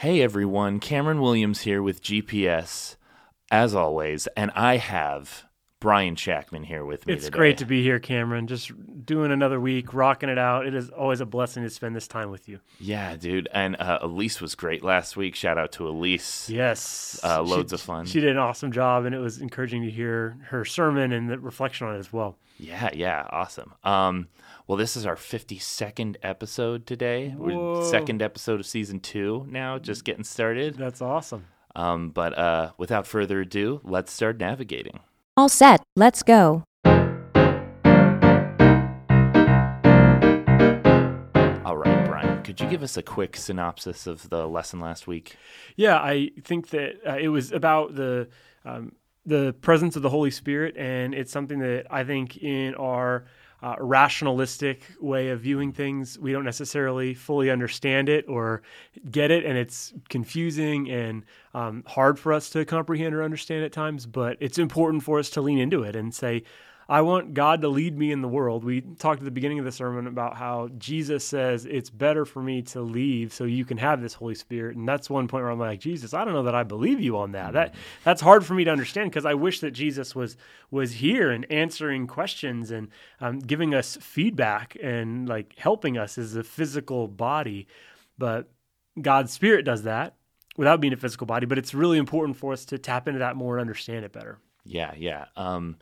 Hey everyone, Cameron Williams here with GPS, as always, and I have Bryan Schackmann here with me It's today. great to be here, Cameron. Just doing another week, rocking it out. It is always a blessing to spend this time with you. Yeah, dude, and uh, Elise was great last week. Shout out to Elise. Yes. Uh, She- loads of fun. She did an awesome job, and it was encouraging to hear her sermon and the reflection on it as well. Yeah, yeah, awesome. Um, well, this is our 52nd episode today. We're second episode of season two now, just getting started. That's awesome. Um, but uh, without further ado, let's start navigating. All set, let's go. All right, Bryan, could you give us a quick synopsis of the lesson last week? Yeah, I think that uh, it was about the um, the presence of the Holy Spirit, and it's something that I think in our uh, rationalistic way of viewing things, we don't necessarily fully understand it or get it, and it's confusing and um, hard for us to comprehend or understand at times. But it's important for us to lean into it and say, I want God to lead me in the world. We talked at the beginning of the sermon about how Jesus says it's better for me to leave so you can have this Holy Spirit. And that's one point where I'm like, Jesus, I don't know that I believe you on that. That that's hard for me to understand because I wish that Jesus was was here and answering questions and um, giving us feedback and like helping us as a physical body. But God's Spirit does that without being a physical body. But it's really important for us to tap into that more and understand it better. Yeah, yeah. Um,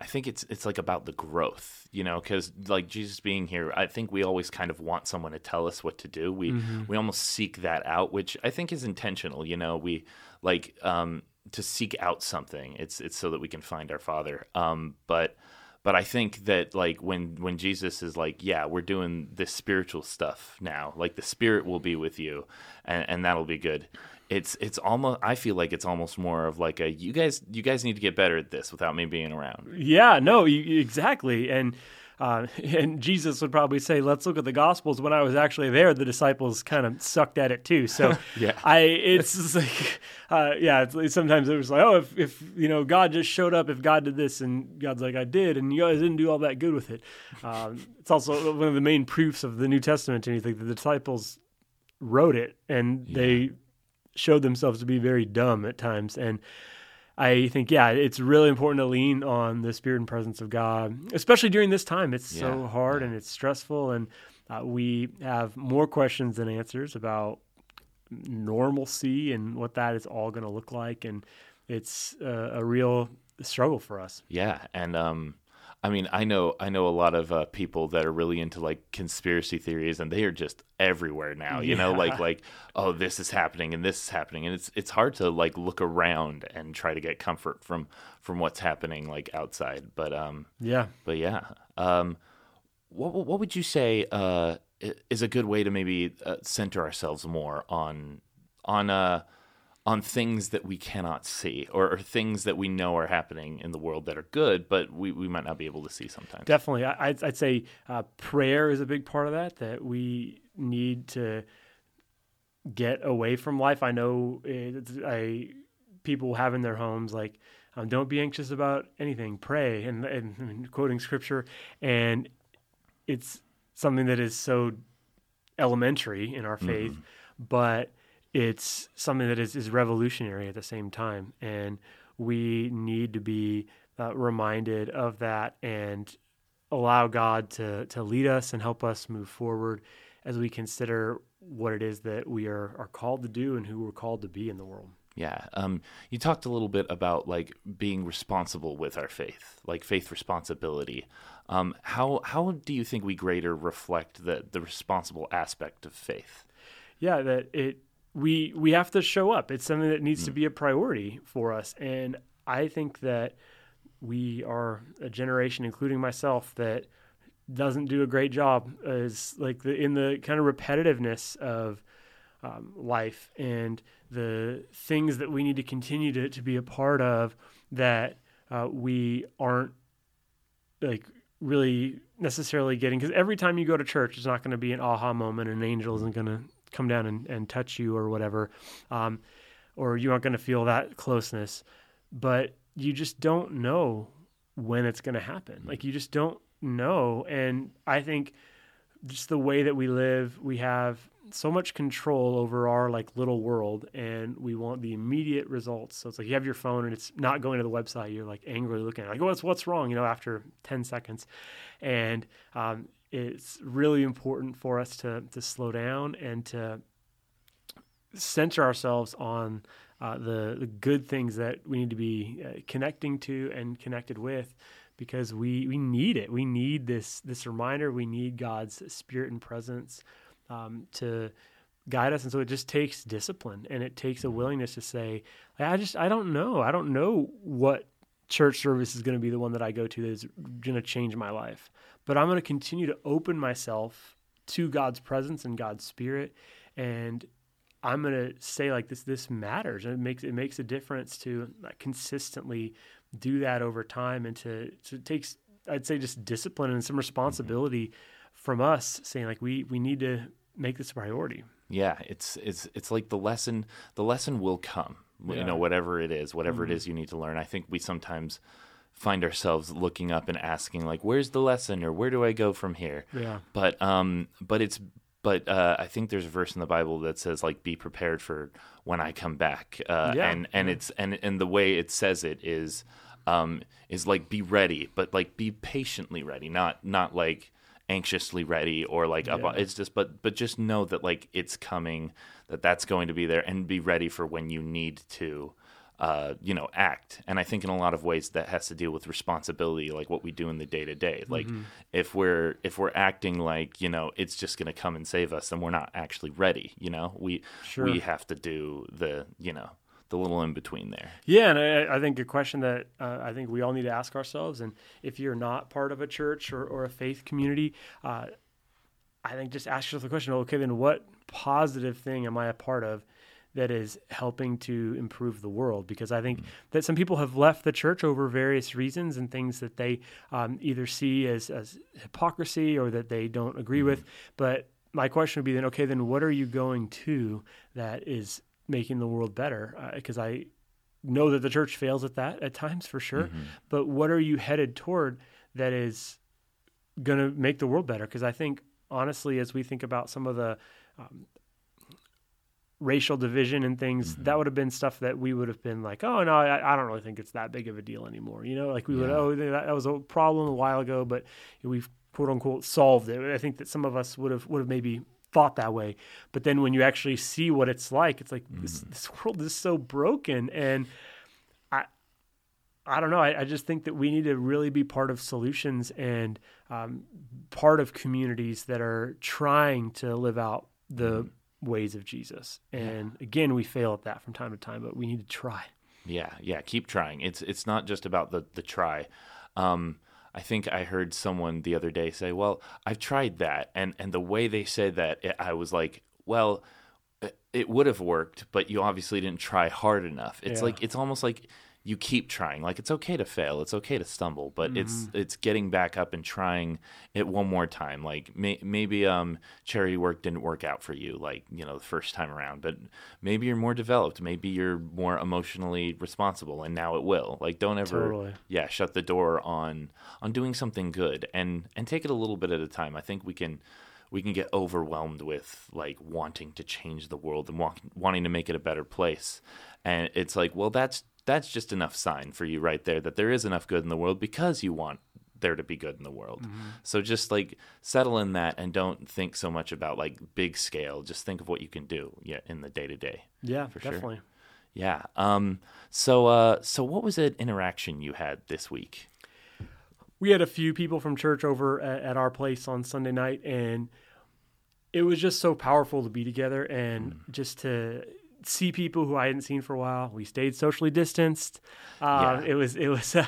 I think it's it's like about the growth, you know, because like Jesus being here, I think we always kind of want someone to tell us what to do. We we almost seek that out, which I think is intentional. You know, we like um, to seek out something. It's it's so that we can find our Father. Um, but but I think that like when when Jesus is like, yeah, we're doing this spiritual stuff now. Like the Spirit will be with you, and, and that'll be good. It's it's almost. I feel like it's almost more of like a you guys you guys need to get better at this without me being around. Yeah, no, you, exactly. And uh, and Jesus would probably say, "Let's look at the Gospels." When I was actually there, the disciples kind of sucked at it too. So Yeah. I it's like uh, yeah. It's, like sometimes it was like, oh, if if you know God just showed up, if God did this, and God's like, I did, and you guys didn't do all that good with it. Um, it's also one of the main proofs of the New Testament. And you think that the disciples wrote it, and they showed themselves to be very dumb at times, and. I think, yeah, it's really important to lean on the spirit and presence of God, especially during this time. It's so Yeah, hard and it's stressful, and uh, we have more questions than answers about normalcy and what that is all going to look like. And it's uh, a real struggle for us. Yeah, and um, I mean, I know I know a lot of uh, people that are really into like conspiracy theories, and they are just everywhere now. You know, like like oh, this is happening and this is happening, and it's it's hard to like look around and try to get comfort from from what's happening like outside. But um, Yeah. but yeah, um, what what would you say uh, is a good way to maybe uh, center ourselves more on on uh on things that we cannot see or, or things that we know are happening in the world that are good, but we, we might not be able to see sometimes. Definitely. I, I'd, I'd say uh, prayer is a big part of that, that we need to get away from life. I know it's, I, people have in their homes, like, um, don't be anxious about anything, pray, and, and, and quoting scripture. And it's something that is so elementary in our faith, but it's something that is, is revolutionary at the same time. And we need to be uh, reminded of that and allow God to, to lead us and help us move forward as we consider what it is that we are, are called to do and who we're called to be in the world. Yeah. Um, you talked a little bit about like being responsible with our faith, like faith responsibility. Um, how how do you think we greater reflect the the responsible aspect of faith? yeah that it we we have to show up. It's something that needs to be a priority for us. And i think that we are a generation including myself that doesn't do a great job as like the in the kind of repetitiveness of um, life and the things that we need to continue to, to be a part of that uh, we aren't like really necessarily getting. Because every time you go to church it's not going to be an aha moment an angel isn't going to come down and, and touch you or whatever um, or you aren't going to feel that closeness but you just don't know when it's going to happen like you just don't know and i think just the way that we live, we have so much control over our like little world and we want the immediate results. So it's like you have your phone and it's not going to the website. You're like angrily looking at it, like, what's, what's wrong? You know, after 10 seconds. And, um, it's really important for us to, to slow down and to center ourselves on uh, the, the good things that we need to be uh, connecting to and connected with because we, we need it. We need this, this reminder. We need God's spirit and presence um, to guide us. And so it just takes discipline and it takes a willingness to say, I just, I don't know. I don't know what church service is going to be the one that I go to that is going to change my life. But I'm going to continue to open myself to God's presence and God's spirit. And I'm going to say like this, this matters. And it makes, it makes a difference to like, consistently do that over time and to, to it takes, I'd say just discipline and some mm-hmm. responsibility from us saying like, we, we need to make this a priority. Yeah, it's it's it's like the lesson the lesson will come. You know, whatever it is, whatever it is you need to learn. I think we sometimes find ourselves looking up and asking like where's the lesson or where do I go from here? Yeah. But um but it's but uh, I think there's a verse in the Bible that says like be prepared for when I come back. Uh, Yeah, and and it's and and the way it says it is um is like be ready, but like be patiently ready, not not like anxiously ready or like up it's just but but just know that like it's coming that that's going to be there and be ready for when you need to uh, you know act and i think in a lot of ways that has to deal with responsibility like what we do in the day to day like Mm-hmm. if we're if we're acting like you know it's just going to come and save us then we're not actually ready you know we Sure. we have to do the you know the little in between there Yeah, and I, I think a question that uh, I think we all need to ask ourselves, and if you're not part of a church or, or a faith community, uh, I think just ask yourself the question: Okay, then what positive thing am I a part of that is helping to improve the world? Because I think that some people have left the church over various reasons and things that they um, either see as, as hypocrisy or that they don't agree with. But my question would be then: Okay, then what are you going to that is making the world better? Uh, because I know that the church fails at that at times for sure. Mm-hmm. But what are you headed toward that is going to make the world better? Because I think honestly, as we think about some of the um, racial division and things, that mm-hmm. would have been stuff that we would have been like, oh no, I, I don't really think it's that big of a deal anymore. You know, like we would, oh that, that was a problem a while ago, but we've quote unquote solved it. I think that some of us would have would have maybe thought that way. But then when you actually see what it's like it's like this, this world is so broken. And i i don't know. I, I just think that we need to really be part of solutions and um, part of communities that are trying to live out the ways of jesus. And again we fail at that from time to time but we need to try. Yeah, yeah, keep trying. It's it's not just about the the try. Um, I think I heard someone the other day say, "Well, I've tried that," and and the way they said that, it, I was like, "Well, it- would have worked, but you obviously didn't try hard enough." It's Yeah. like it's almost like you keep trying. Like it's okay to fail, it's okay to stumble, but it's Mm-hmm. it's getting back up and trying it one more time. Like may, maybe um charity work didn't work out for you, like you know the first time around, but maybe you're more developed. Maybe you're more emotionally responsible, and now it will. Like don't ever Totally. yeah shut the door on on doing something good and and take it a little bit at a time. I think we can. We can get overwhelmed with like wanting to change the world and walk, wanting to make it a better place, and it's like, well, that's that's just enough sign for you right there that there is enough good in the world because you want there to be good in the world. So just like settle in that and don't think so much about like big scale. Just think of what you can do yeah in the day to day. yeah For sure. Yeah. Um so uh so what was an interaction you had this week? we had a few people from church over at, at our place on Sunday night, and it was just so powerful to be together and Mm. just to see people who I hadn't seen for a while. We stayed socially distanced. Uh, Yeah. It was it was uh,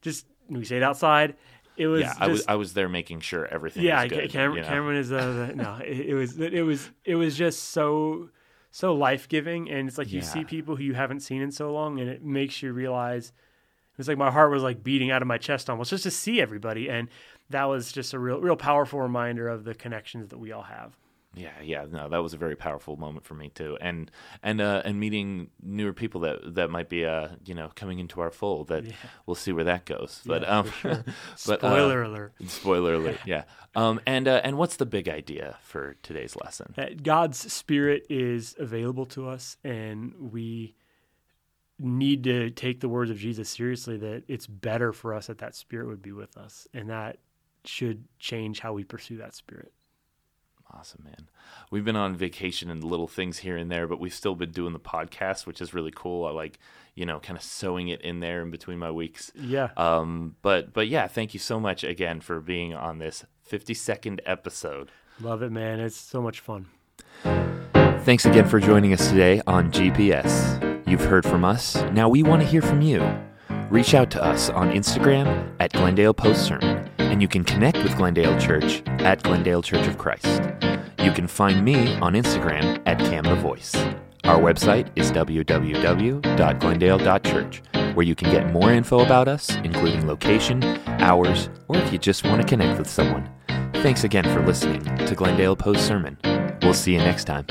just we stayed outside. It was yeah, I was I was there making sure everything yeah. was good. Cameron, you know? Cameron is uh, the, no. It, it was it was it was just so so life giving, and it's like you see people who you haven't seen in so long, and it makes you realize it was like my heart was like beating out of my chest almost just to see everybody, and that was just a real real powerful reminder of the connections that we all have. Yeah, yeah, no, that was a very powerful moment for me too, and and uh, and meeting newer people that that might be uh you know coming into our fold. That Yeah. we'll see where that goes. But Yeah, um, sure. but uh, Spoiler alert. spoiler alert, yeah. Um, and uh, and what's the big idea for today's lesson? that God's Spirit is available to us, and we need to take the words of Jesus seriously. That it's better for us that that Spirit would be with us, and that should change how we pursue that Spirit. Awesome, man. We've been on vacation and little things here and there, but we've still been doing the podcast, which is really cool. I like, you know, kind of sewing it in there in between my weeks. Yeah, Um, but but yeah, thank you so much again for being on this 52nd episode. love it, man. It's so much fun. Thanks again for joining us today on GPS. You've heard from us. Now we want to hear from you. Reach out to us on Instagram at Glendale Post Sermon, and you can connect with Glendale Church at Glendale Church of Christ. You can find me on Instagram at Cam the Voice. Our website is www.glendale.church, where you can get more info about us, including location, hours, or if you just want to connect with someone. Thanks again for listening to Glendale Post Sermon. We'll see you next time.